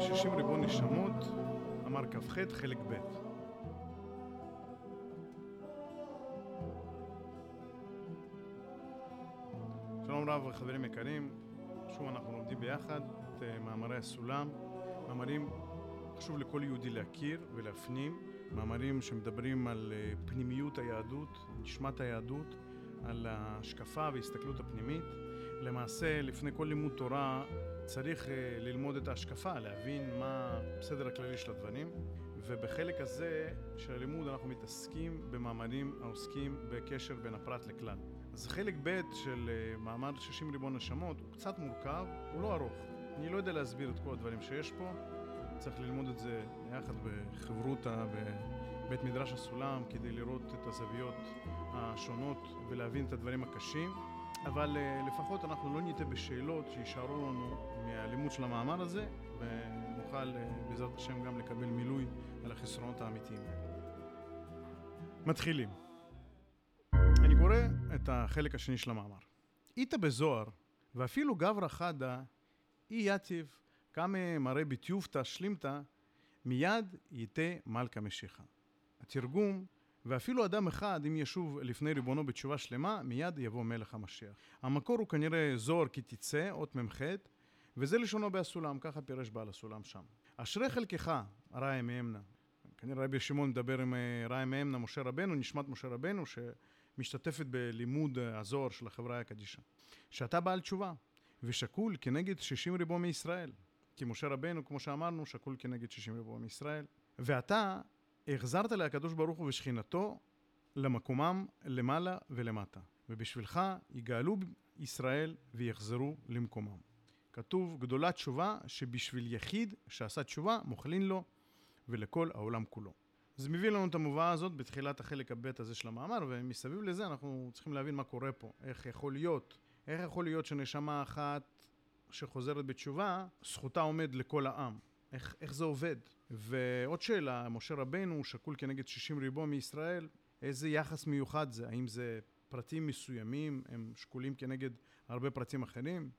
שישים ריבו נשמות, אמר כ"ח חלק ב'. שלום רב חברים יקרים, שוב אנחנו לומדים ביחד את אה, מאמרי הסולם, מאמרים חשוב לכל יהודי להכיר ולהפנים, מאמרים שמדברים על אה, פנימיות היהדות, נשמת היהדות, על ההשקפה וההסתכלות הפנימית. למעשה, לפני כל לימוד תורה צריך אה, ללמוד את ההשקפה, להבין מה הסדר הכללי של הדברים, ובחלק הזה של הלימוד אנחנו מתעסקים במאמרים העוסקים בקשר בין הפרט לכלל. אז חלק ב' של אה, מאמר 60 ריבון נשמות הוא קצת מורכב, הוא לא ארוך. אני לא יודע להסביר את כל הדברים שיש פה, צריך ללמוד את זה יחד בחברותה, בבית מדרש הסולם, כדי לראות את הזוויות השונות ולהבין את הדברים הקשים. אבל uh, לפחות אנחנו לא ניטה בשאלות שיישארו לנו מהלימוד של המאמר הזה, ונוכל uh, בעזרת השם גם לקבל מילוי על החסרונות האמיתיים האלה. מתחילים. אני קורא את החלק השני של המאמר. איתה בזוהר, ואפילו גברא חדה, אי יתיב, כמה מראה בתיובתא שלימתא, מיד ייתה מלכה משיחה. התרגום ואפילו אדם אחד, אם ישוב לפני ריבונו בתשובה שלמה, מיד יבוא מלך המשיח. המקור הוא כנראה זוהר כי תצא, אות מ"ח, וזה לשונו בהסולם, ככה פירש בעל הסולם שם. אשרי חלקך, ראי מאמנה. כנראה רבי שמעון מדבר עם אה, ראי מאמנה, משה רבנו, נשמת משה רבנו, שמשתתפת בלימוד הזוהר של החברה הקדישה. שאתה בעל תשובה, ושקול כנגד שישים ריבו מישראל. כי משה רבנו, כמו שאמרנו, שקול כנגד שישים ריבו מישראל. ואתה החזרת להקדוש ברוך הוא ושכינתו למקומם למעלה ולמטה, ובשבילך יגאלו ישראל ויחזרו למקומם. כתוב גדולה תשובה שבשביל יחיד שעשה תשובה מוכלין לו ולכל העולם כולו. זה מביא לנו את המובאה הזאת בתחילת החלק הב' הזה של המאמר, ומסביב לזה אנחנו צריכים להבין מה קורה פה, איך יכול להיות, איך יכול להיות שנשמה אחת שחוזרת בתשובה, זכותה עומד לכל העם. איך, איך זה עובד? ועוד שאלה, משה רבנו שקול כנגד 60 ריבו מישראל, איזה יחס מיוחד זה? האם זה פרטים מסוימים, הם שקולים כנגד הרבה פרטים אחרים?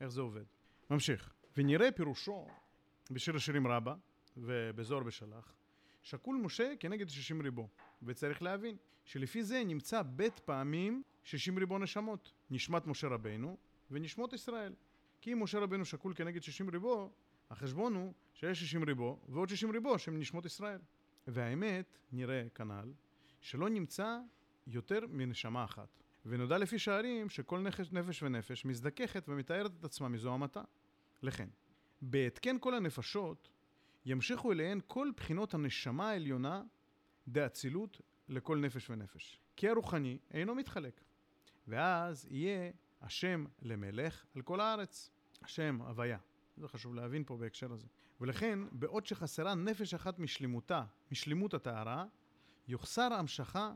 איך זה עובד? ממשיך. ונראה פירושו בשיר השירים רבה ובזוהר בשלח, שקול משה כנגד 60 ריבו. וצריך להבין שלפי זה נמצא בית פעמים 60 ריבו נשמות. נשמת משה רבנו ונשמות ישראל. כי אם משה רבנו שקול כנגד 60 ריבו, החשבון הוא שיש 60 ריבו ועוד 60 ריבו שהם נשמות ישראל. והאמת, נראה כנ"ל, שלא נמצא יותר מנשמה אחת. ונודע לפי שערים שכל נפש, נפש ונפש מזדככת ומתארת את עצמה מזוהמתה. לכן, בהתקן כל הנפשות, ימשיכו אליהן כל בחינות הנשמה העליונה דאצילות לכל נפש ונפש. כי הרוחני אינו מתחלק. ואז יהיה השם למלך על כל הארץ. השם, הוויה. זה חשוב להבין פה בהקשר הזה. ולכן, בעוד שחסרה נפש אחת משלימותה, משלימות הטהרה, יוחסר המשכה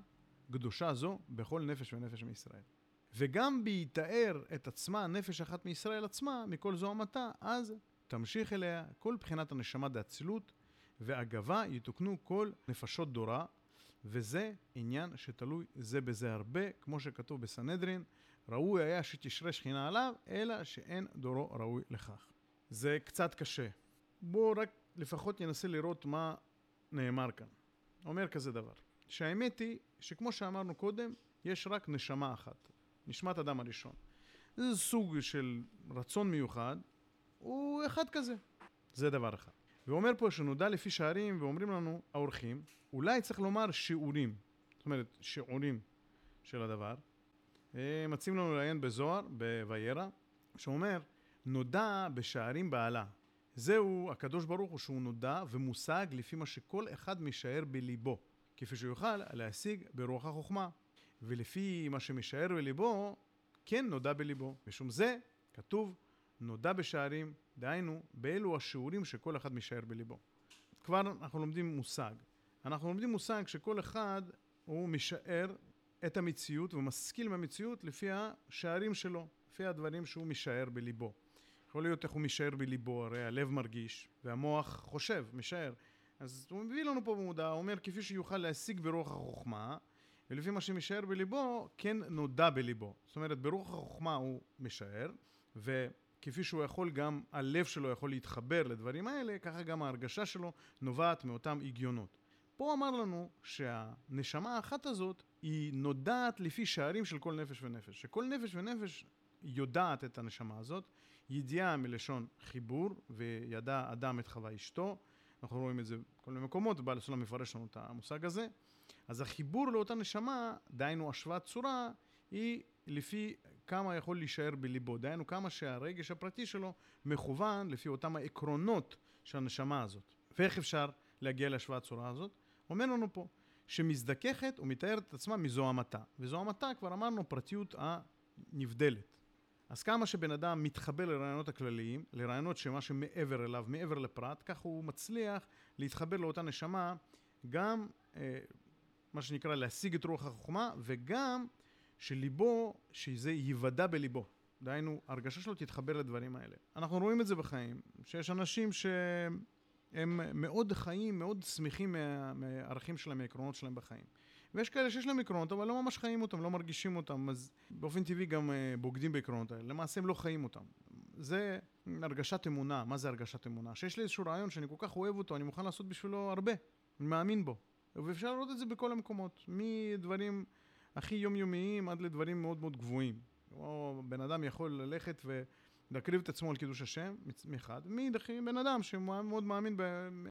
קדושה זו בכל נפש ונפש מישראל. וגם בהיתאר את עצמה, נפש אחת מישראל עצמה, מכל זו המתה, אז תמשיך אליה כל בחינת הנשמה דאצילות, ואגבה יתוקנו כל נפשות דורה, וזה עניין שתלוי זה בזה הרבה, כמו שכתוב בסנהדרין, ראוי היה שתשרה שכינה עליו, אלא שאין דורו ראוי לכך. זה קצת קשה. בואו רק לפחות ננסה לראות מה נאמר כאן. אומר כזה דבר, שהאמת היא שכמו שאמרנו קודם, יש רק נשמה אחת, נשמת אדם הראשון. זה סוג של רצון מיוחד, הוא אחד כזה. זה דבר אחד. ואומר פה שנודע לפי שערים, ואומרים לנו האורחים, אולי צריך לומר שיעורים, זאת אומרת שיעורים של הדבר. אה, מציעים לנו לעיין בזוהר, בוירא, שאומר נודע בשערים בעלה. זהו הקדוש ברוך הוא שהוא נודע ומושג לפי מה שכל אחד משער בליבו, כפי שהוא יוכל להשיג ברוח החוכמה. ולפי מה שמשער בליבו, כן נודע בליבו. משום זה כתוב נודע בשערים, דהיינו, באלו השיעורים שכל אחד משער בליבו. כבר אנחנו לומדים מושג. אנחנו לומדים מושג שכל אחד הוא משער את המציאות ומשכיל מהמציאות לפי השערים שלו, לפי הדברים שהוא משער בליבו. יכול להיות איך הוא משער בליבו, הרי הלב מרגיש, והמוח חושב, משער. אז הוא מביא לנו פה במודע, הוא אומר כפי שיוכל להשיג ברוח החוכמה, ולפי מה שמשער בליבו, כן נודע בליבו. זאת אומרת, ברוח החוכמה הוא משער, כפי שהוא יכול גם, הלב שלו יכול להתחבר לדברים האלה, ככה גם ההרגשה שלו נובעת מאותם הגיונות. פה אמר לנו שהנשמה האחת הזאת היא נודעת לפי שערים של כל נפש ונפש. שכל נפש ונפש יודעת את הנשמה הזאת, ידיעה מלשון חיבור, וידע אדם את חווה אשתו. אנחנו רואים את זה בכל מיני מקומות, ובעל הסולם מפרש לנו את המושג הזה. אז החיבור לאותה נשמה, דהיינו השוואת צורה, היא לפי כמה יכול להישאר בליבו. דהיינו כמה שהרגש הפרטי שלו מכוון לפי אותם העקרונות של הנשמה הזאת. ואיך אפשר להגיע להשוואת צורה הזאת? אומר לנו פה, שמזדככת ומתארת את עצמה מזוהמתה. וזוהמתה, כבר אמרנו, פרטיות הנבדלת. אז כמה שבן אדם מתחבר לרעיונות הכלליים, לרעיונות שמה שמעבר אליו, מעבר לפרט, כך הוא מצליח להתחבר לאותה נשמה, גם אה, מה שנקרא להשיג את רוח החוכמה, וגם שליבו, שזה ייוודע בליבו. דהיינו, הרגשה שלו תתחבר לדברים האלה. אנחנו רואים את זה בחיים, שיש אנשים שהם מאוד חיים, מאוד שמחים מהערכים שלהם, מהעקרונות שלהם בחיים. ויש כאלה שיש להם עקרונות, אבל לא ממש חיים אותם, לא מרגישים אותם, אז באופן טבעי גם אה, בוגדים בעקרונות האלה. למעשה הם לא חיים אותם. זה הרגשת אמונה. מה זה הרגשת אמונה? שיש לי איזשהו רעיון שאני כל כך אוהב אותו, אני מוכן לעשות בשבילו הרבה. אני מאמין בו. ואפשר לראות את זה בכל המקומות. מדברים הכי יומיומיים עד לדברים מאוד מאוד גבוהים. או בן אדם יכול ללכת ו... להקריב את עצמו על קידוש השם, מחד, מדחי בן אדם שמאוד מאמין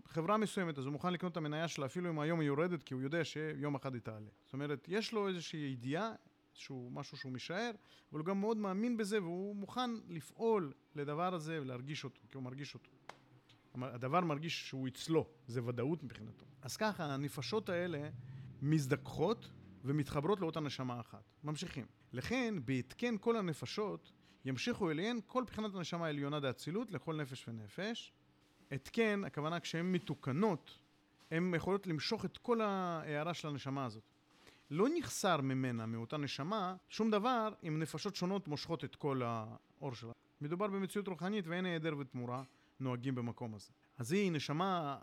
בחברה מסוימת, אז הוא מוכן לקנות את המניה שלה אפילו אם היום היא יורדת, כי הוא יודע שיום אחד היא תעלה. זאת אומרת, יש לו איזושהי ידיעה, איזשהו משהו שהוא משער, אבל הוא גם מאוד מאמין בזה, והוא מוכן לפעול לדבר הזה ולהרגיש אותו, כי הוא מרגיש אותו. הדבר מרגיש שהוא אצלו, זה ודאות מבחינתו. אז ככה, הנפשות האלה מזדככות ומתחברות לאותה נשמה אחת. ממשיכים. לכן, בהתקן כל הנפשות, ימשיכו אליהן כל בחינת הנשמה העליונה דאצילות לכל נפש ונפש. התקן, הכוונה כשהן מתוקנות, הן יכולות למשוך את כל ההערה של הנשמה הזאת. לא נחסר ממנה, מאותה נשמה, שום דבר אם נפשות שונות מושכות את כל האור שלה. מדובר במציאות רוחנית ואין היעדר ותמורה נוהגים במקום הזה. אז היא נשמה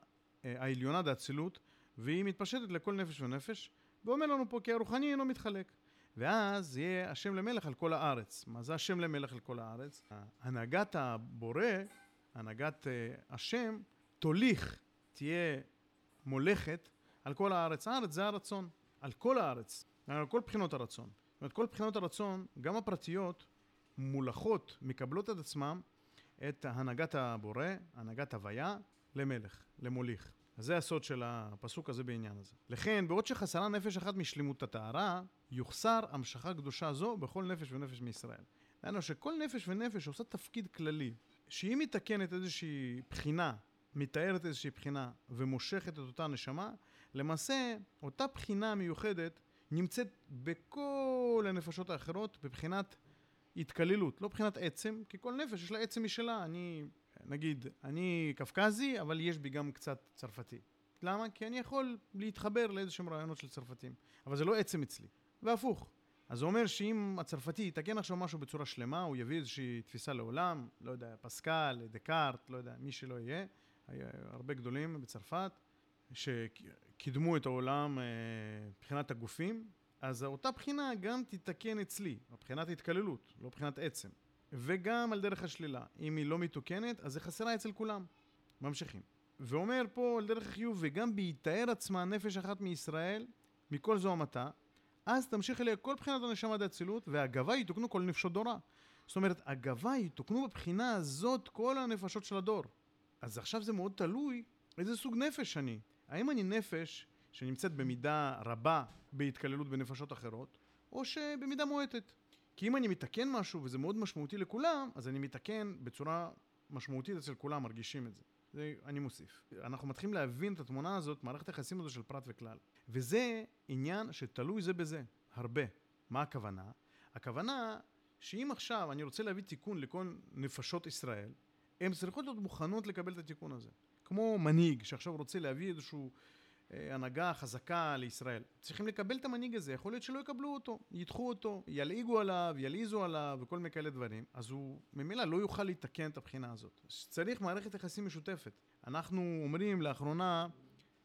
אה, העליונה דאצילות, והיא מתפשטת לכל נפש ונפש, ואומר לנו פה כי הרוחני אינו מתחלק. ואז יהיה השם למלך על כל הארץ. מה זה השם למלך על כל הארץ? הנהגת הבורא, הנהגת uh, השם, תוליך, תהיה מולכת על כל הארץ. הארץ זה הרצון, על כל הארץ, על כל בחינות הרצון. זאת אומרת, כל בחינות הרצון, גם הפרטיות, מולכות, מקבלות את עצמם את הנהגת הבורא, הנהגת הוויה, למלך, למוליך. אז זה הסוד של הפסוק הזה בעניין הזה. לכן, בעוד שחסרה נפש אחת משלימות הטהרה, יוחסר המשכה קדושה זו בכל נפש ונפש מישראל. דהיינו שכל נפש ונפש עושה תפקיד כללי, שהיא מתקנת איזושהי בחינה, מתארת איזושהי בחינה ומושכת את אותה נשמה, למעשה אותה בחינה מיוחדת נמצאת בכל הנפשות האחרות בבחינת התקללות, לא בחינת עצם, כי כל נפש יש לה עצם משלה, אני נגיד, אני קפקזי, אבל יש בי גם קצת צרפתי. למה? כי אני יכול להתחבר לאיזשהם רעיונות של צרפתים, אבל זה לא עצם אצלי. והפוך. אז זה אומר שאם הצרפתי יתקן עכשיו משהו בצורה שלמה, הוא יביא איזושהי תפיסה לעולם, לא יודע, פסקל, דקארט, לא יודע, מי שלא יהיה, היה הרבה גדולים בצרפת, שקידמו את העולם אה, מבחינת הגופים, אז אותה בחינה גם תתקן אצלי, מבחינת התקללות, לא מבחינת עצם. וגם על דרך השלילה. אם היא לא מתוקנת, אז היא חסרה אצל כולם. ממשיכים. ואומר פה על דרך החיוב, וגם בהיטהר עצמה נפש אחת מישראל, מכל זו המתה, אז תמשיך אליה כל בחינת הנשמה דאצילות, והגבה יתוקנו כל נפשות דורה. זאת אומרת, הגבה יתוקנו בבחינה הזאת כל הנפשות של הדור. אז עכשיו זה מאוד תלוי איזה סוג נפש אני. האם אני נפש שנמצאת במידה רבה בהתקללות בנפשות אחרות, או שבמידה מועטת. כי אם אני מתקן משהו וזה מאוד משמעותי לכולם, אז אני מתקן בצורה משמעותית אצל כולם, מרגישים את זה. זה אני מוסיף. אנחנו מתחילים להבין את התמונה הזאת, מערכת היחסים הזו של פרט וכלל. וזה עניין שתלוי זה בזה, הרבה. מה הכוונה? הכוונה שאם עכשיו אני רוצה להביא תיקון לכל נפשות ישראל, הן צריכות להיות מוכנות לקבל את התיקון הזה. כמו מנהיג שעכשיו רוצה להביא איזשהו הנהגה חזקה לישראל. צריכים לקבל את המנהיג הזה, יכול להיות שלא יקבלו אותו, ידחו אותו, ילעיגו עליו, ילעיזו עליו וכל מיני כאלה דברים, אז הוא ממילא לא יוכל לתקן את הבחינה הזאת. צריך מערכת יחסים משותפת. אנחנו אומרים לאחרונה,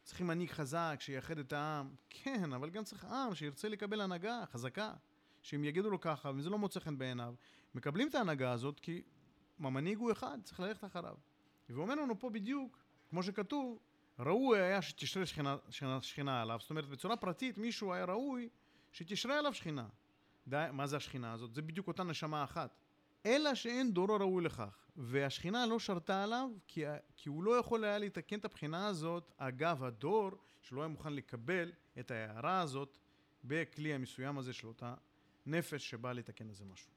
צריכים מנהיג חזק שיאחד את העם, כן, אבל גם צריך עם שירצה לקבל הנהגה חזקה, שאם יגידו לו ככה וזה לא מוצא חן בעיניו, מקבלים את ההנהגה הזאת כי המנהיג הוא אחד, צריך ללכת אחריו. והוא אומר לנו פה בדיוק, כמו שכתוב, ראוי היה שתשרה שכינה, שכינה, שכינה עליו, זאת אומרת בצורה פרטית מישהו היה ראוי שתשרה עליו שכינה. די, מה זה השכינה הזאת? זה בדיוק אותה נשמה אחת. אלא שאין דורו ראוי לכך. והשכינה לא שרתה עליו, כי, כי הוא לא יכול היה לתקן את הבחינה הזאת אגב הדור, שלא היה מוכן לקבל את ההערה הזאת בכלי המסוים הזה של אותה נפש שבאה לתקן איזה משהו.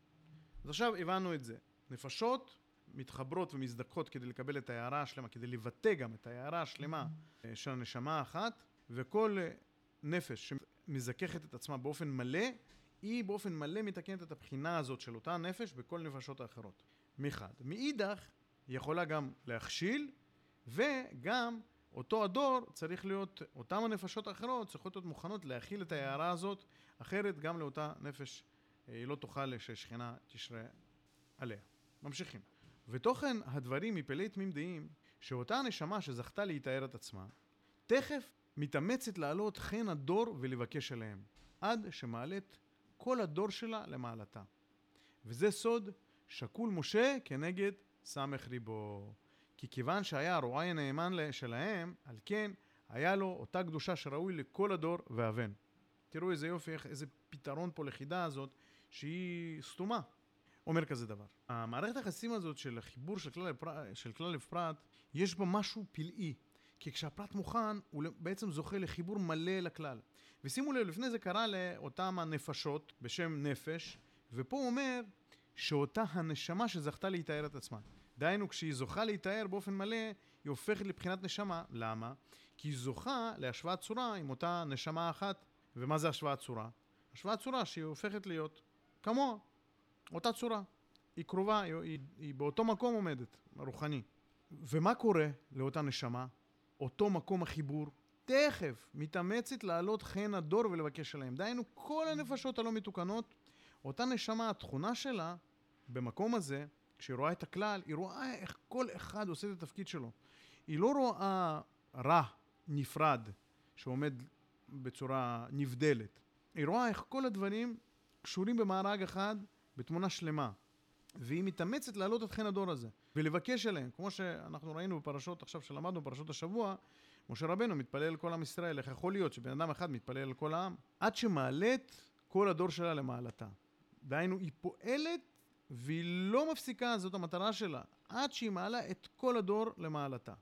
אז עכשיו הבנו את זה. נפשות מתחברות ומזדכות כדי לקבל את ההערה השלמה, כדי לבטא גם את ההערה השלמה אה, של הנשמה האחת, וכל אה, נפש שמזככת את עצמה באופן מלא, היא באופן מלא מתקנת את הבחינה הזאת של אותה נפש בכל נפשות האחרות. מחד. מאידך, היא יכולה גם להכשיל, וגם אותו הדור צריך להיות, אותם הנפשות האחרות צריכות להיות מוכנות להכיל את ההערה הזאת, אחרת גם לאותה נפש אה, היא לא תוכל ששכינה תשרה עליה. ממשיכים. ותוכן הדברים מפלאי תמים דעים, שאותה הנשמה שזכתה להתאר את עצמה, תכף מתאמצת לעלות חן הדור ולבקש עליהם, עד שמעלת כל הדור שלה למעלתה. וזה סוד שקול משה כנגד סמך ריבו. כי כיוון שהיה הרועי הנאמן שלהם, על כן היה לו אותה קדושה שראוי לכל הדור ואבן. תראו איזה יופי, איזה פתרון פה לחידה הזאת, שהיא סתומה. אומר כזה דבר. המערכת היחסים הזאת של החיבור של כלל, לפרט, של כלל לפרט, יש בה משהו פלאי. כי כשהפרט מוכן, הוא בעצם זוכה לחיבור מלא לכלל. ושימו לב, לפני זה קרה לאותם הנפשות בשם נפש, ופה הוא אומר שאותה הנשמה שזכתה להתאר את עצמה. דהיינו, כשהיא זוכה להתאר באופן מלא, היא הופכת לבחינת נשמה. למה? כי היא זוכה להשוואת צורה עם אותה נשמה אחת. ומה זה השוואת צורה? השוואת צורה שהיא הופכת להיות כמוה, אותה צורה. היא קרובה, היא, היא, היא באותו מקום עומדת, רוחני. ומה קורה לאותה נשמה? אותו מקום החיבור, תכף מתאמצת לעלות חן הדור ולבקש עליהם. דהיינו, כל הנפשות הלא מתוקנות, אותה נשמה, התכונה שלה, במקום הזה, כשהיא רואה את הכלל, היא רואה איך כל אחד עושה את התפקיד שלו. היא לא רואה רע נפרד שעומד בצורה נבדלת. היא רואה איך כל הדברים קשורים במארג אחד בתמונה שלמה. והיא מתאמצת להעלות את חן הדור הזה ולבקש עליהם, כמו שאנחנו ראינו בפרשות עכשיו שלמדנו בפרשות השבוע, משה רבנו מתפלל על כל עם ישראל, איך יכול להיות שבן אדם אחד מתפלל על כל העם? עד שמעלת כל הדור שלה למעלתה. דהיינו, היא פועלת והיא לא מפסיקה, זאת המטרה שלה, עד שהיא מעלה את כל הדור למעלתה.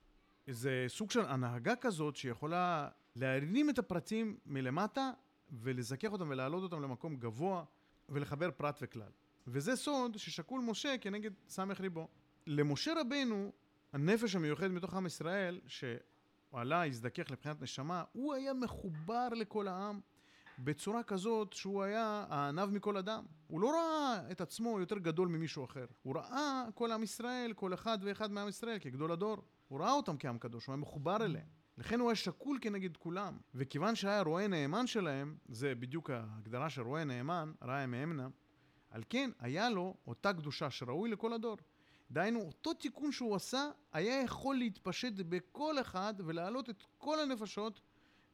זה סוג של הנהגה כזאת שיכולה להרים את הפרטים מלמטה ולזכך אותם ולהעלות אותם למקום גבוה ולחבר פרט וכלל. וזה סוד ששקול משה כנגד סמך ריבו. למשה רבנו, הנפש המיוחדת מתוך עם ישראל, שהוא עלה, הזדכך לבחינת נשמה, הוא היה מחובר לכל העם בצורה כזאת שהוא היה הענב מכל אדם. הוא לא ראה את עצמו יותר גדול ממישהו אחר. הוא ראה כל עם ישראל, כל אחד ואחד מעם ישראל כגדול הדור. הוא ראה אותם כעם קדוש, הוא היה מחובר אליהם. לכן הוא היה שקול כנגד כולם. וכיוון שהיה רועה נאמן שלהם, זה בדיוק ההגדרה של רועה נאמן, ראיה מאמנה, על כן היה לו אותה קדושה שראוי לכל הדור. דהיינו, אותו תיקון שהוא עשה, היה יכול להתפשט בכל אחד ולהעלות את כל הנפשות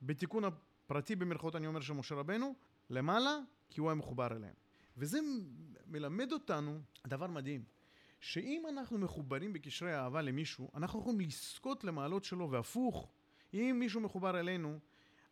בתיקון הפרטי במרכאות אני אומר של משה רבנו, למעלה, כי הוא היה מחובר אליהם. וזה מלמד אותנו דבר מדהים, שאם אנחנו מחוברים בקשרי אהבה למישהו, אנחנו יכולים לזכות למעלות שלו, והפוך, אם מישהו מחובר אלינו,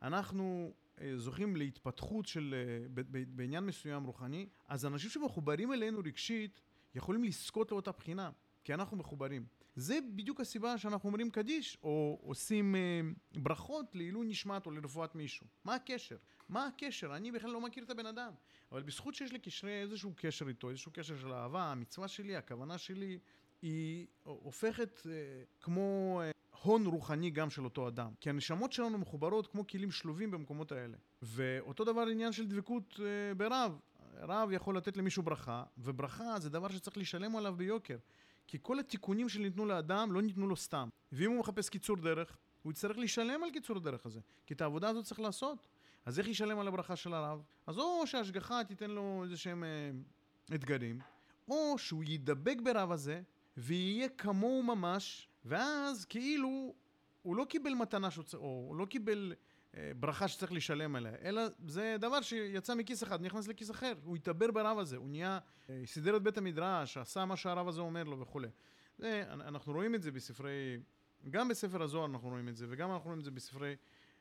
אנחנו זוכים להתפתחות של, אה, בעניין מסוים רוחני, אז אנשים שמחוברים אלינו רגשית יכולים לזכות לאותה בחינה, כי אנחנו מחוברים. זה בדיוק הסיבה שאנחנו אומרים קדיש, או עושים אה, ברכות לעילוי נשמת או לרפואת מישהו. מה הקשר? מה הקשר? אני בכלל לא מכיר את הבן אדם. אבל בזכות שיש לי קשרי איזשהו קשר איתו, איזשהו קשר של אהבה, המצווה שלי, הכוונה שלי, היא הופכת אה, כמו אה, הון רוחני גם של אותו אדם. כי הנשמות שלנו מחוברות כמו כלים שלובים במקומות האלה. ואותו דבר עניין של דבקות אה, ברב. רב יכול לתת למישהו ברכה, וברכה זה דבר שצריך לשלם עליו ביוקר. כי כל התיקונים שניתנו לאדם לא ניתנו לו סתם. ואם הוא מחפש קיצור דרך, הוא יצטרך לשלם על קיצור הדרך הזה. כי את העבודה הזאת צריך לעשות. אז איך ישלם על הברכה של הרב? אז או שההשגחה תיתן לו איזה שהם אה, אתגרים, או שהוא ידבק ברב הזה, ויהיה כמוהו ממש, ואז כאילו הוא לא קיבל מתנה שוצ... או הוא לא קיבל אה, ברכה שצריך לשלם עליה, אלא זה דבר שיצא מכיס אחד, נכנס לכיס אחר, הוא התעבר ברב הזה, הוא נהיה, אה, סידר את בית המדרש, עשה מה שהרב הזה אומר לו וכולי. זה, אנחנו רואים את זה בספרי, גם בספר הזוהר אנחנו רואים את זה, וגם אנחנו רואים את זה בספרי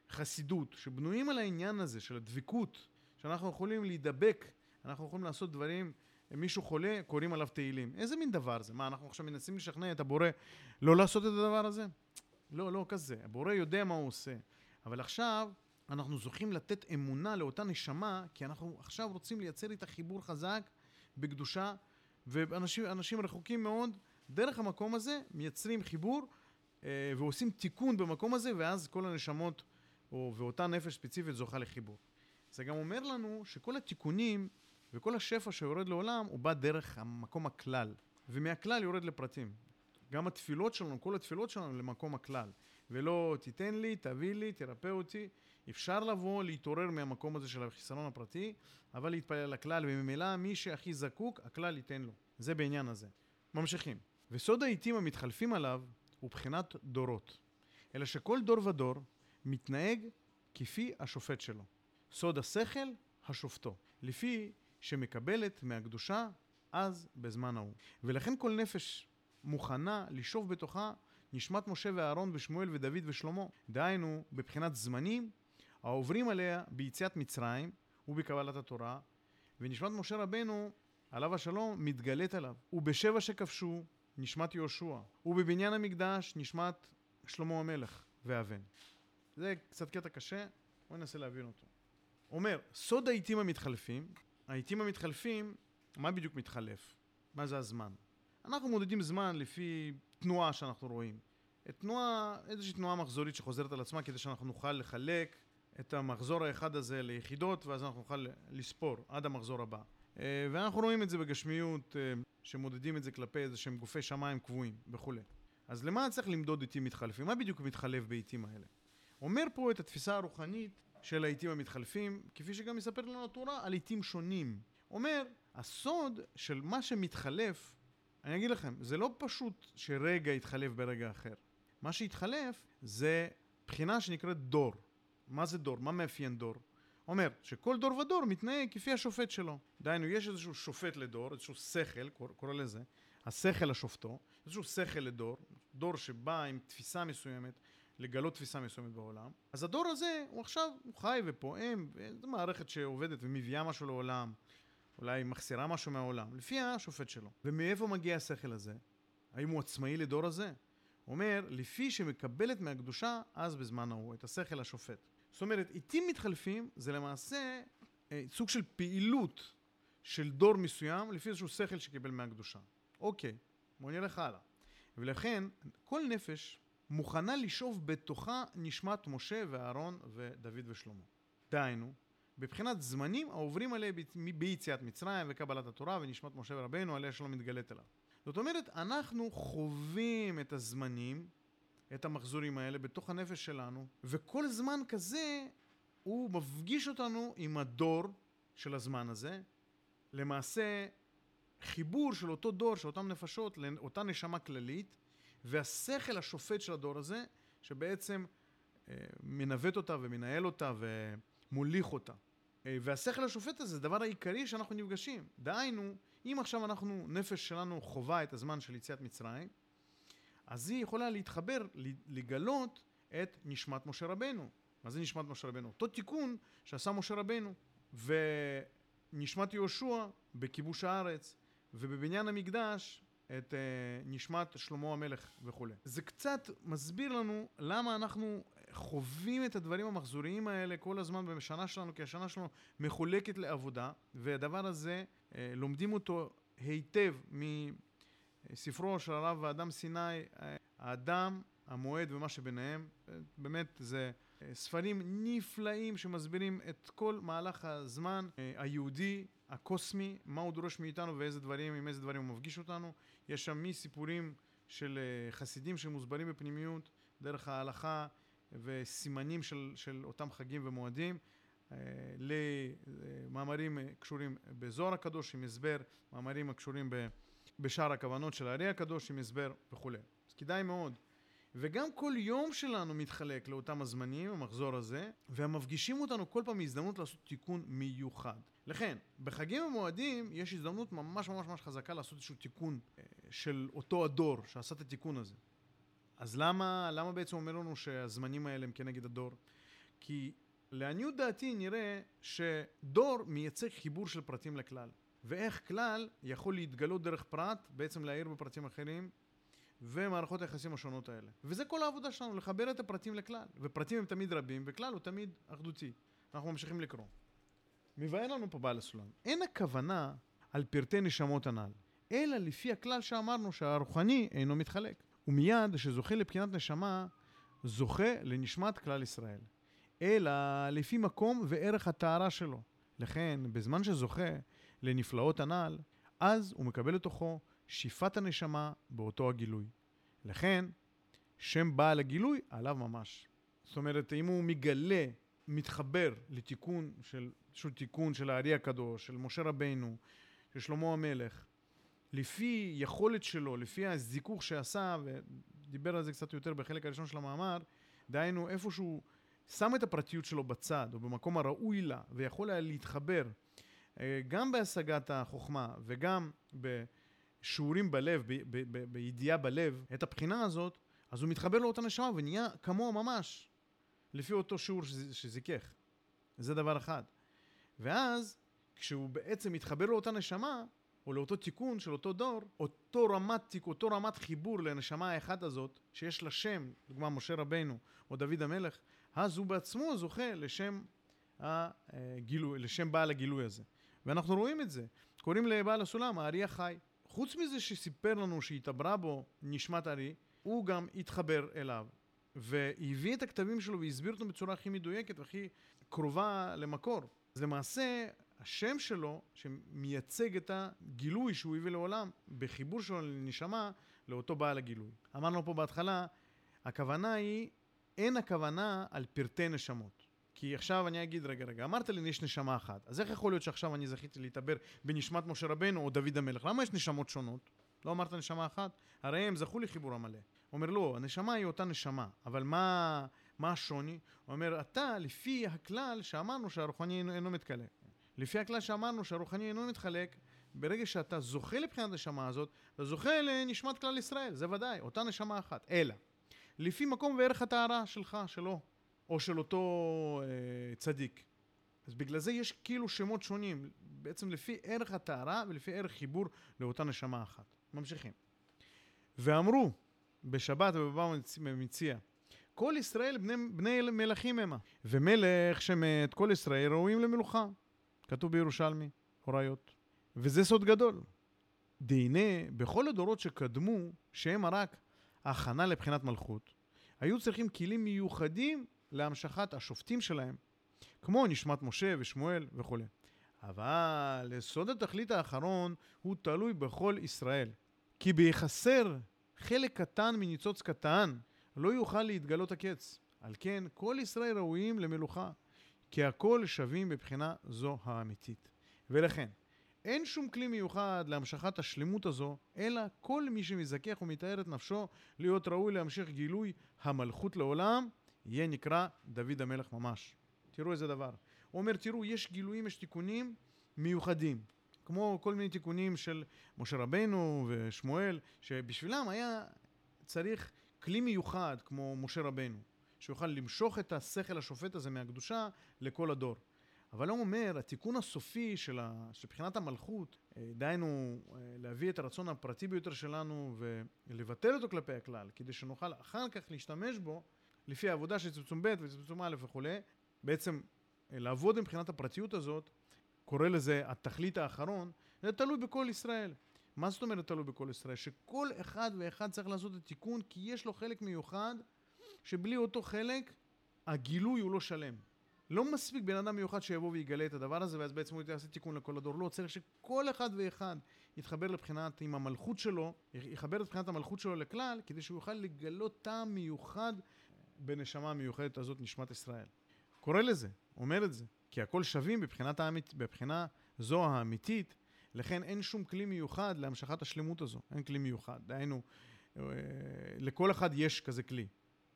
חסידות, שבנויים על העניין הזה של הדבקות, שאנחנו יכולים להידבק, אנחנו יכולים לעשות דברים, מישהו חולה, קוראים עליו תהילים. איזה מין דבר זה? מה, אנחנו עכשיו מנסים לשכנע את הבורא לא לעשות את הדבר הזה? לא, לא כזה. הבורא יודע מה הוא עושה. אבל עכשיו אנחנו זוכים לתת אמונה לאותה נשמה, כי אנחנו עכשיו רוצים לייצר איתה חיבור חזק בקדושה, ואנשים רחוקים מאוד, דרך המקום הזה מייצרים חיבור אה, ועושים תיקון במקום הזה, ואז כל הנשמות, או, ואותה נפש ספציפית זוכה לחיבור. זה גם אומר לנו שכל התיקונים וכל השפע שיורד לעולם, הוא בא דרך המקום הכלל, ומהכלל יורד לפרטים. גם התפילות שלנו, כל התפילות שלנו למקום הכלל. ולא תיתן לי, תביא לי, תרפא אותי. אפשר לבוא, להתעורר מהמקום הזה של החיסרון הפרטי, אבל להתפלל לכלל, וממילא מי שהכי זקוק, הכלל ייתן לו. זה בעניין הזה. ממשיכים. וסוד העיתים המתחלפים עליו הוא בחינת דורות. אלא שכל דור ודור מתנהג כפי השופט שלו. סוד השכל, השופטו. לפי שמקבלת מהקדושה אז בזמן ההוא. ולכן כל נפש מוכנה לשאוב בתוכה נשמת משה ואהרון ושמואל ודוד ושלמה. דהיינו, בבחינת זמנים העוברים עליה ביציאת מצרים ובקבלת התורה, ונשמת משה רבנו, עליו השלום, מתגלית עליו. ובשבע שכבשו, נשמת יהושע. ובבניין המקדש, נשמת שלמה המלך ואבן. זה קצת קטע קשה, בואו ננסה להבין אותו. אומר, סוד העיתים המתחלפים, העיתים המתחלפים, מה בדיוק מתחלף? מה זה הזמן? אנחנו מודדים זמן לפי תנועה שאנחנו רואים. תנועה, איזושהי תנועה מחזורית שחוזרת על עצמה כדי שאנחנו נוכל לחלק את המחזור האחד הזה ליחידות ואז אנחנו נוכל לספור עד המחזור הבא. אה, ואנחנו רואים את זה בגשמיות, אה, שמודדים את זה כלפי איזה שהם גופי שמיים קבועים וכולי. אז למה צריך למדוד עיתים מתחלפים? מה בדיוק מתחלף בעיתים האלה? אומר פה את התפיסה הרוחנית של העיתים המתחלפים, כפי שגם מספר לנו התורה, על עיתים שונים. אומר, הסוד של מה שמתחלף אני אגיד לכם, זה לא פשוט שרגע יתחלף ברגע אחר. מה שהתחלף זה בחינה שנקראת דור. מה זה דור? מה מאפיין דור? אומר שכל דור ודור מתנהג כפי השופט שלו. דהיינו, יש איזשהו שופט לדור, איזשהו שכל, קורא לזה, השכל השופטו, איזשהו שכל לדור, דור שבא עם תפיסה מסוימת, לגלות תפיסה מסוימת בעולם. אז הדור הזה, הוא עכשיו, הוא חי ופועם, זו מערכת שעובדת ומביאה משהו לעולם. אולי מחסירה משהו מהעולם, לפי השופט שלו. ומאיפה מגיע השכל הזה? האם הוא עצמאי לדור הזה? הוא אומר, לפי שמקבלת מהקדושה, אז בזמן ההוא, את השכל השופט. זאת אומרת, עיתים מתחלפים זה למעשה אה, סוג של פעילות של דור מסוים לפי איזשהו שכל שקיבל מהקדושה. אוקיי, בואו נלך הלאה. ולכן, כל נפש מוכנה לשאוב בתוכה נשמת משה ואהרון ודוד ושלמה. דהיינו, בבחינת זמנים העוברים עליה ביציאת מצרים וקבלת התורה ונשמת משה ורבנו עליה שלא מתגלית אליו. זאת אומרת, אנחנו חווים את הזמנים, את המחזורים האלה בתוך הנפש שלנו, וכל זמן כזה הוא מפגיש אותנו עם הדור של הזמן הזה. למעשה, חיבור של אותו דור, של אותן נפשות, לאותה נשמה כללית, והשכל השופט של הדור הזה, שבעצם אה, מנווט אותה ומנהל אותה ו... מוליך אותה. אה, והשכל השופט הזה זה הדבר העיקרי שאנחנו נפגשים. דהיינו, אם עכשיו אנחנו, נפש שלנו חווה את הזמן של יציאת מצרים, אז היא יכולה להתחבר, לגלות את נשמת משה רבנו. מה זה נשמת משה רבנו? אותו תיקון שעשה משה רבנו. ונשמת יהושע בכיבוש הארץ, ובבניין המקדש את uh, נשמת שלמה המלך וכולי. זה קצת מסביר לנו למה אנחנו חווים את הדברים המחזוריים האלה כל הזמן בשנה שלנו, כי השנה שלנו מחולקת לעבודה, והדבר הזה, אה, לומדים אותו היטב מספרו של הרב האדם סיני, אה, האדם, המועד ומה שביניהם. באמת, זה ספרים נפלאים שמסבירים את כל מהלך הזמן היהודי, הקוסמי, מה הוא דורש מאיתנו ואיזה דברים, עם איזה דברים הוא מפגיש אותנו. יש שם מסיפורים של חסידים שמוסברים בפנימיות, דרך ההלכה, וסימנים של, של אותם חגים ומועדים אה, למאמרים קשורים בזוהר הקדוש עם הסבר, מאמרים הקשורים בשאר הכוונות של הארי הקדוש עם הסבר וכולי. אז כדאי מאוד וגם כל יום שלנו מתחלק לאותם הזמנים, המחזור הזה, והמפגישים אותנו כל פעם הזדמנות לעשות תיקון מיוחד. לכן, בחגים ומועדים יש הזדמנות ממש ממש ממש חזקה לעשות איזשהו תיקון אה, של אותו הדור שעשה את התיקון הזה. אז למה, למה בעצם אומר לנו שהזמנים האלה הם כנגד הדור? כי לעניות דעתי נראה שדור מייצג חיבור של פרטים לכלל. ואיך כלל יכול להתגלות דרך פרט, בעצם להעיר בפרטים אחרים, ומערכות היחסים השונות האלה. וזה כל העבודה שלנו, לחבר את הפרטים לכלל. ופרטים הם תמיד רבים, וכלל הוא תמיד אחדותי. אנחנו ממשיכים לקרוא. מבאר לנו פה בעל הסולם. אין הכוונה על פרטי נשמות הנ"ל, אלא לפי הכלל שאמרנו שהרוחני אינו מתחלק. ומיד, שזוכה לבחינת נשמה, זוכה לנשמת כלל ישראל. אלא לפי מקום וערך הטהרה שלו. לכן, בזמן שזוכה לנפלאות הנ"ל, אז הוא מקבל לתוכו שיפת הנשמה באותו הגילוי. לכן, שם בעל הגילוי עליו ממש. זאת אומרת, אם הוא מגלה, מתחבר לתיקון של, של תיקון של הארי הקדוש, של משה רבינו, של שלמה המלך, לפי יכולת שלו, לפי הזיכוך שעשה, ודיבר על זה קצת יותר בחלק הראשון של המאמר, דהיינו איפשהו שם את הפרטיות שלו בצד, או במקום הראוי לה, ויכול היה להתחבר אה, גם בהשגת החוכמה וגם בשיעורים בלב, ב- ב- ב- בידיעה בלב, את הבחינה הזאת, אז הוא מתחבר לאותה נשמה ונהיה כמוה ממש, לפי אותו שיעור שזיכך. זה דבר אחד. ואז, כשהוא בעצם מתחבר לאותה נשמה, או לאותו תיקון של אותו דור, אותו רמת אותו רמת חיבור לנשמה האחת הזאת, שיש לה שם, דוגמה משה רבנו או דוד המלך, אז הוא בעצמו זוכה לשם, הגילוי, לשם בעל הגילוי הזה. ואנחנו רואים את זה. קוראים לבעל הסולם הארי החי. חוץ מזה שסיפר לנו שהתעברה בו נשמת הארי, הוא גם התחבר אליו. והביא את הכתבים שלו והסביר אותם בצורה הכי מדויקת והכי קרובה למקור. אז למעשה, השם שלו, שמייצג את הגילוי שהוא הביא לעולם, בחיבור שלו לנשמה, לאותו בעל הגילוי. אמרנו פה בהתחלה, הכוונה היא, אין הכוונה על פרטי נשמות. כי עכשיו אני אגיד, רגע, רגע, אמרת לי יש נשמה אחת, אז איך יכול להיות שעכשיו אני זכיתי להתעבר בנשמת משה רבנו או דוד המלך? למה יש נשמות שונות? לא אמרת נשמה אחת? הרי הם זכו לחיבור המלא. הוא אומר, לא, הנשמה היא אותה נשמה, אבל מה, מה השוני? הוא אומר, אתה, לפי הכלל שאמרנו שהרוחני אינו, אינו מתקלק. לפי הכלל שאמרנו שהרוחני אינו מתחלק, ברגע שאתה זוכה לבחינת הנשמה הזאת, אתה זוכה לנשמת כלל ישראל, זה ודאי, אותה נשמה אחת. אלא, לפי מקום וערך הטהרה שלך, שלו, או של אותו אה, צדיק. אז בגלל זה יש כאילו שמות שונים, בעצם לפי ערך הטהרה ולפי ערך חיבור לאותה נשמה אחת. ממשיכים. ואמרו בשבת ובבא מציע, כל ישראל בני, בני מלכים המה, ומלך שמת כל ישראל ראויים למלוכה. כתוב בירושלמי, הוריות. וזה סוד גדול. דהנה, בכל הדורות שקדמו, שהם רק הכנה לבחינת מלכות, היו צריכים כלים מיוחדים להמשכת השופטים שלהם, כמו נשמת משה ושמואל וכו'. אבל יסוד התכלית האחרון הוא תלוי בכל ישראל. כי ביחסר חלק קטן מניצוץ קטן, לא יוכל להתגלות הקץ. על כן, כל ישראל ראויים למלוכה, כי הכל שווים בבחינה זו האמיתית. ולכן, אין שום כלי מיוחד להמשכת השלמות הזו, אלא כל מי שמזכך ומתאר את נפשו להיות ראוי להמשך גילוי המלכות לעולם, יהיה נקרא דוד המלך ממש. תראו איזה דבר. הוא אומר, תראו, יש גילויים, יש תיקונים מיוחדים. כמו כל מיני תיקונים של משה רבנו ושמואל, שבשבילם היה צריך כלי מיוחד כמו משה רבנו, שיוכל למשוך את השכל השופט הזה מהקדושה לכל הדור. אבל הוא אומר, התיקון הסופי של, בחינת המלכות, אה, דהיינו אה, להביא את הרצון הפרטי ביותר שלנו ולבטל אותו כלפי הכלל, כדי שנוכל אחר כך להשתמש בו לפי העבודה של צמצום ב' וצמצום א' וכולי, בעצם אה, לעבוד מבחינת הפרטיות הזאת, קורא לזה התכלית האחרון, זה תלוי בכל ישראל. מה זאת אומרת תלוי בכל ישראל? שכל אחד ואחד צריך לעשות את התיקון כי יש לו חלק מיוחד שבלי אותו חלק הגילוי הוא לא שלם. לא מספיק בן אדם מיוחד שיבוא ויגלה את הדבר הזה ואז בעצם הוא יעשה תיקון לכל הדור. לא, צריך שכל אחד ואחד יתחבר לבחינת, עם המלכות שלו, יחבר את בחינת המלכות שלו לכלל, כדי שהוא יוכל לגלות טעם מיוחד בנשמה המיוחדת הזאת, נשמת ישראל. קורא לזה, אומר את זה, כי הכל שווים בבחינת האמית, בבחינה זו האמיתית, לכן אין שום כלי מיוחד להמשכת השלמות הזו, אין כלי מיוחד. דהיינו, לכל אחד יש כזה כלי,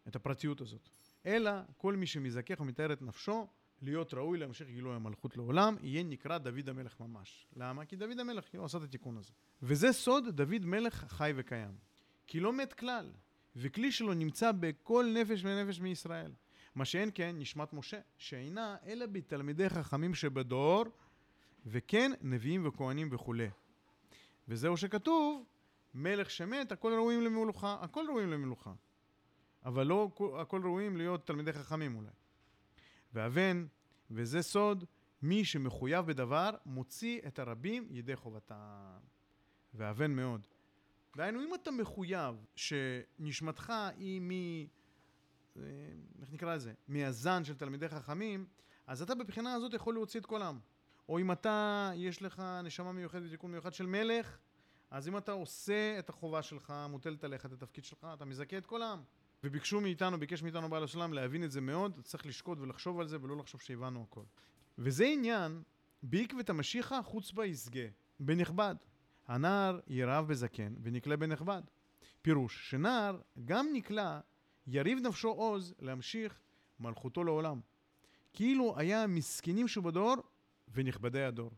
את הפרטיות הזאת. אלא כל מי שמזכך ומתאר את נפשו, להיות ראוי להמשיך גילוי המלכות לעולם, יהיה נקרא דוד המלך ממש. למה? כי דוד המלך הוא עשה את התיקון הזה. וזה סוד דוד מלך חי וקיים. כי לא מת כלל, וכלי שלו נמצא בכל נפש ונפש מישראל. מה שאין כן נשמת משה, שאינה אלא בתלמידי חכמים שבדור, וכן נביאים וכהנים וכולי. וזהו שכתוב, מלך שמת, הכל ראויים למלוכה, הכל ראויים למלוכה. אבל לא הכל ראויים להיות תלמידי חכמים אולי. והבן, וזה סוד, מי שמחויב בדבר, מוציא את הרבים ידי חובתם. והבן מאוד. דהיינו, אם אתה מחויב שנשמתך היא מ... אה, איך נקרא לזה? מהזן של תלמידי חכמים, אז אתה בבחינה הזאת יכול להוציא את כל העם. או אם אתה, יש לך נשמה מיוחדת ותיקון מיוחד של מלך, אז אם אתה עושה את החובה שלך, מוטלת עליך את התפקיד שלך, אתה מזכה את כל העם. וביקשו מאיתנו, ביקש מאיתנו בעל הסולם להבין את זה מאוד, צריך לשקוט ולחשוב על זה ולא לחשוב שהבנו הכל. וזה עניין, בעקבת חוץ בה ישגה, בנכבד. הנער ירעב בזקן ונקלה בנכבד. פירוש, שנער גם נקלה, יריב נפשו עוז להמשיך מלכותו לעולם. כאילו היה מסכנים שבדור ונכבדי הדור.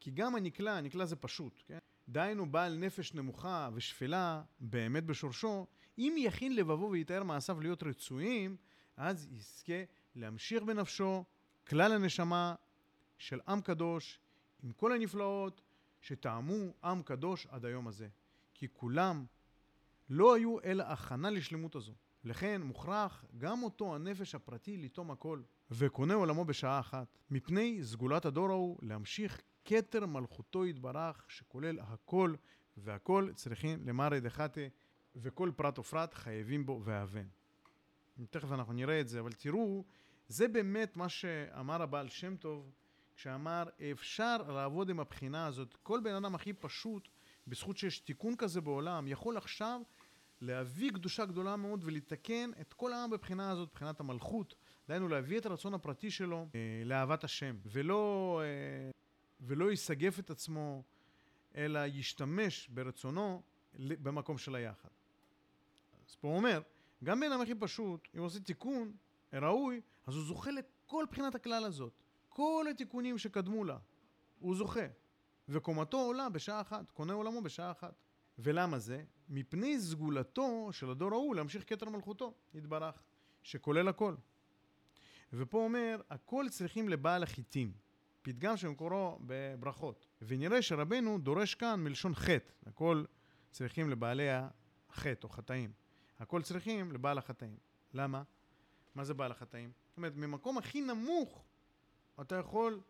כי גם הנקלה, הנקלה זה פשוט, כן? דהיינו בעל נפש נמוכה ושפלה, באמת בשורשו, אם יכין לבבו ויתאר מעשיו להיות רצויים, אז יזכה להמשיך בנפשו כלל הנשמה של עם קדוש, עם כל הנפלאות שטעמו עם קדוש עד היום הזה. כי כולם לא היו אלא הכנה לשלמות הזו. לכן מוכרח גם אותו הנפש הפרטי לטום הכל, וקונה עולמו בשעה אחת, מפני סגולת הדור ההוא להמשיך כתר מלכותו יתברך, שכולל הכל, והכל צריכים למרא דחתה, וכל פרט ופרט חייבים בו ואהבן. תכף אנחנו נראה את זה, אבל תראו, זה באמת מה שאמר הבעל שם טוב, כשאמר, אפשר לעבוד עם הבחינה הזאת. כל בן אדם הכי פשוט, בזכות שיש תיקון כזה בעולם, יכול עכשיו להביא קדושה גדולה מאוד ולתקן את כל העם בבחינה הזאת, מבחינת המלכות. דהיינו, להביא את הרצון הפרטי שלו אה, לאהבת השם, ולא, אה, ולא יסגף את עצמו, אלא ישתמש ברצונו במקום של היחד. אז פה הוא אומר, גם בן אדם הכי פשוט, אם הוא עושה תיקון ראוי, אז הוא זוכה לכל בחינת הכלל הזאת. כל התיקונים שקדמו לה, הוא זוכה. וקומתו עולה בשעה אחת, קונה עולמו בשעה אחת. ולמה זה? מפני סגולתו של הדור ההוא להמשיך כתר מלכותו, יתברך, שכולל הכל. ופה אומר, הכל צריכים לבעל החיטים. פתגם שמקורו בברכות. ונראה שרבנו דורש כאן מלשון חטא, הכל צריכים לבעלי החטא או חטאים. הכל צריכים לבעל החטאים. למה? מה זה בעל החטאים? זאת אומרת, ממקום הכי נמוך אתה יכול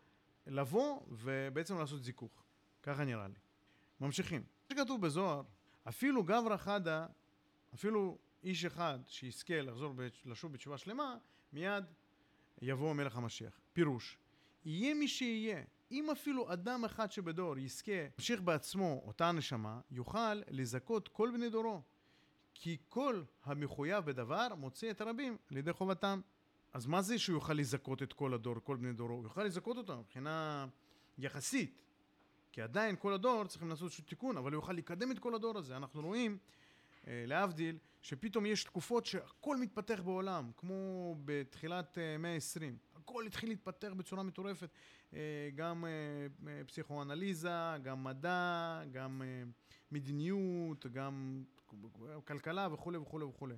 לבוא ובעצם לעשות זיכוך. ככה נראה לי. ממשיכים. שכתוב בזוהר, אפילו גברא חדה, אפילו איש אחד שיזכה לחזור לשוב בתשובה שלמה, מיד יבוא מלך המשיח. פירוש, יהיה מי שיהיה, אם אפילו אדם אחד שבדור יזכה להמשיך בעצמו אותה נשמה, יוכל לזכות כל בני דורו. כי כל המחויב בדבר מוציא את הרבים לידי חובתם. אז מה זה שהוא יוכל לזכות את כל הדור, כל בני דורו? הוא יוכל לזכות אותם מבחינה יחסית. כי עדיין כל הדור צריכים לעשות איזשהו תיקון, אבל הוא יוכל לקדם את כל הדור הזה. אנחנו רואים, אה, להבדיל, שפתאום יש תקופות שהכל מתפתח בעולם, כמו בתחילת אה, מאה העשרים. הכל התחיל להתפתח בצורה מטורפת. אה, גם אה, אה, פסיכואנליזה, גם מדע, גם אה, מדיניות, גם כלכלה וכולי וכולי וכולי.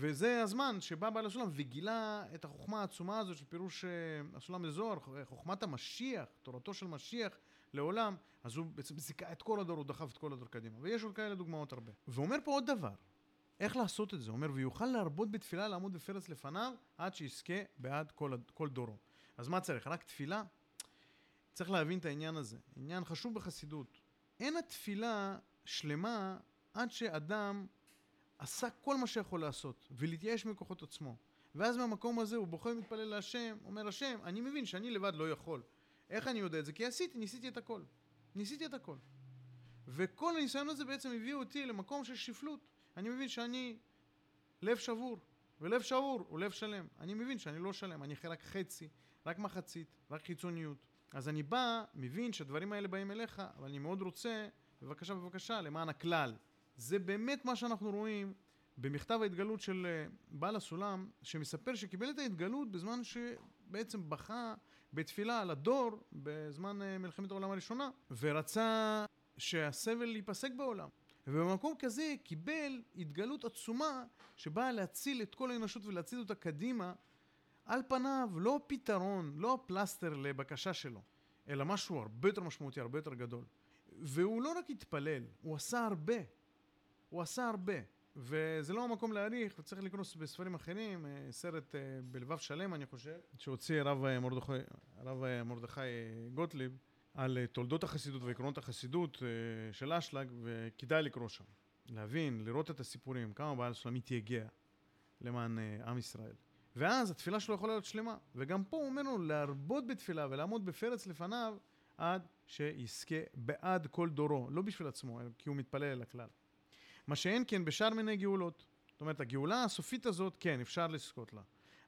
וזה הזמן שבא בעל הסולם וגילה את החוכמה העצומה הזאת של פירוש אה, הסולם לזוהר, חוכמת המשיח, תורתו של משיח לעולם, אז הוא בעצם זיכה את כל הדור, הוא דחף את כל הדור קדימה. ויש עוד כאלה דוגמאות הרבה. ואומר פה עוד דבר, איך לעשות את זה? אומר, ויוכל להרבות בתפילה לעמוד בפרץ לפניו, עד שיזכה בעד כל, כל דורו. אז מה צריך? רק תפילה? צריך להבין את העניין הזה. עניין חשוב בחסידות. אין התפילה שלמה עד שאדם עשה כל מה שיכול לעשות, ולהתייאש מכוחות עצמו. ואז מהמקום הזה הוא בוחר ומתפלל להשם, אומר השם, אני מבין שאני לבד לא יכול. איך אני יודע את זה? כי עשיתי, ניסיתי את הכל. ניסיתי את הכל. וכל הניסיון הזה בעצם הביא אותי למקום של שפלות. אני מבין שאני לב שבור, ולב שבור הוא לב שלם. אני מבין שאני לא שלם, אני רק חצי, רק מחצית, רק חיצוניות. אז אני בא, מבין שהדברים האלה באים אליך, אבל אני מאוד רוצה, בבקשה, בבקשה, למען הכלל. זה באמת מה שאנחנו רואים במכתב ההתגלות של אה, בעל הסולם, שמספר שקיבל את ההתגלות בזמן שבעצם בכה בתפילה על הדור בזמן אה, מלחמת העולם הראשונה, ורצה שהסבל ייפסק בעולם. ובמקום כזה קיבל התגלות עצומה שבאה להציל את כל האנושות ולהציל אותה קדימה, על פניו לא פתרון, לא פלסטר לבקשה שלו, אלא משהו הרבה יותר משמעותי, הרבה יותר גדול. והוא לא רק התפלל, הוא עשה הרבה. הוא עשה הרבה. וזה לא המקום להעריך, וצריך לקרוא בספרים אחרים, אה, סרט אה, בלבב שלם, אני חושב, שהוציא הרב אה, מרדכי, גוטליב, על תולדות החסידות ועקרונות החסידות של אשלג, וכדאי לקרוא שם. להבין, לראות את הסיפורים, כמה בעל סולם התייגע למען עם ישראל. ואז התפילה שלו יכולה להיות שלמה. וגם פה הוא אומר לנו להרבות בתפילה ולעמוד בפרץ לפניו עד שיזכה בעד כל דורו, לא בשביל עצמו, כי הוא מתפלל אל הכלל. מה שאין כן בשאר מיני גאולות. זאת אומרת, הגאולה הסופית הזאת, כן, אפשר לזכות לה.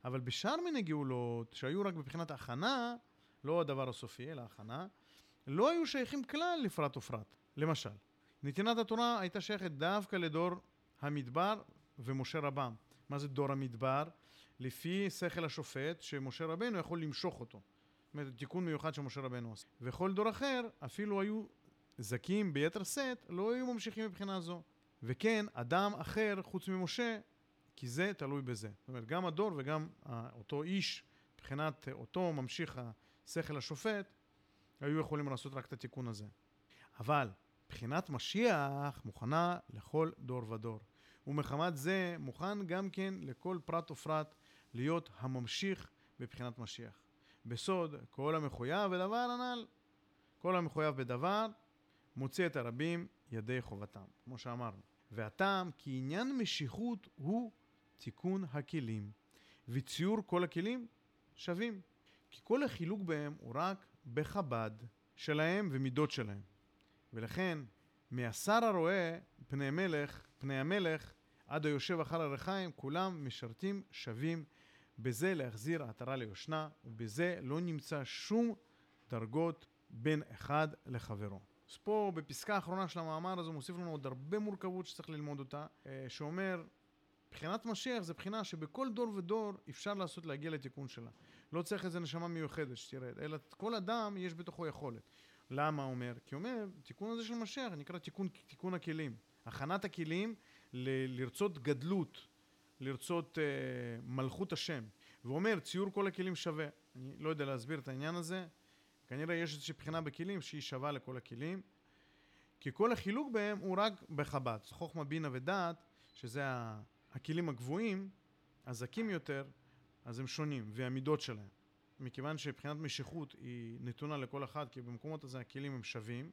אבל בשאר מיני גאולות, שהיו רק מבחינת הכנה, לא הדבר הסופי, אלא הכנה, לא היו שייכים כלל לפרט ופרט. למשל, נתינת התורה הייתה שייכת דווקא לדור המדבר ומשה רבם. מה זה דור המדבר? לפי שכל השופט, שמשה רבנו יכול למשוך אותו. זאת אומרת, תיקון מיוחד שמשה רבנו עושה. וכל דור אחר, אפילו היו זכים ביתר שאת, לא היו ממשיכים מבחינה זו. וכן, אדם אחר חוץ ממשה, כי זה תלוי בזה. זאת אומרת, גם הדור וגם אותו איש, מבחינת אותו ממשיך השכל השופט, היו יכולים לעשות רק את התיקון הזה. אבל מבחינת משיח מוכנה לכל דור ודור. ומחמת זה מוכן גם כן לכל פרט ופרט להיות הממשיך בבחינת משיח. בסוד, כל המחויב בדבר הנ"ל, כל המחויב בדבר, מוציא את הרבים ידי חובתם, כמו שאמרנו. והטעם כי עניין משיכות הוא תיקון הכלים, וציור כל הכלים שווים. כי כל החילוק בהם הוא רק בחב"ד שלהם ומידות שלהם. ולכן, מהשר הרואה פני מלך, פני המלך, עד היושב אחר הרחיים, כולם משרתים שווים בזה להחזיר עטרה ליושנה, ובזה לא נמצא שום דרגות בין אחד לחברו. פה בפסקה האחרונה של המאמר הזה מוסיף לנו עוד הרבה מורכבות שצריך ללמוד אותה, אה, שאומר, בחינת משיח זה בחינה שבכל דור ודור אפשר לעשות להגיע לתיקון שלה. לא צריך איזה נשמה מיוחדת שתרד, אלא כל אדם יש בתוכו יכולת. למה אומר? כי אומר, תיקון הזה של משיח נקרא תיקון, תיקון הכלים. הכנת הכלים ל- לרצות גדלות, לרצות אה, מלכות השם. ואומר, ציור כל הכלים שווה. אני לא יודע להסביר את העניין הזה, כנראה יש איזושהי בחינה בכלים שהיא שווה לכל הכלים, כי כל החילוק בהם הוא רק בחב"ד. חוכמה, בינה ודעת, שזה הכלים הגבוהים, הזכים יותר, אז הם שונים, והמידות שלהם. מכיוון שבחינת משיכות היא נתונה לכל אחד, כי במקומות הזה הכלים הם שווים,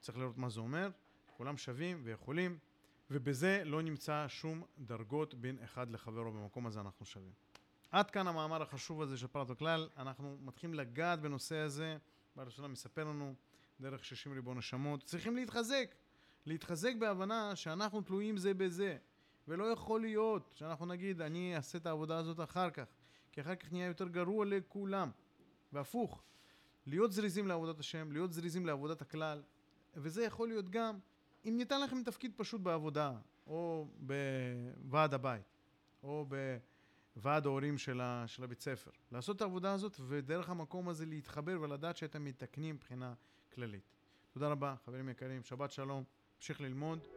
צריך לראות מה זה אומר, כולם שווים ויכולים, ובזה לא נמצא שום דרגות בין אחד לחברו, במקום הזה אנחנו שווים. עד כאן המאמר החשוב הזה של פרט וכלל, אנחנו מתחילים לגעת בנושא הזה, בעל השנה מספר לנו דרך 60 ריבון נשמות, צריכים להתחזק, להתחזק בהבנה שאנחנו תלויים זה בזה, ולא יכול להיות שאנחנו נגיד אני אעשה את העבודה הזאת אחר כך, כי אחר כך נהיה יותר גרוע לכולם, והפוך, להיות זריזים לעבודת השם, להיות זריזים לעבודת הכלל, וזה יכול להיות גם אם ניתן לכם תפקיד פשוט בעבודה, או בוועד הבית, או ב... ועד ההורים של, ה, של הבית ספר. לעשות את העבודה הזאת ודרך המקום הזה להתחבר ולדעת שאתם מתקנים מבחינה כללית. תודה רבה, חברים יקרים, שבת שלום, המשיך ללמוד.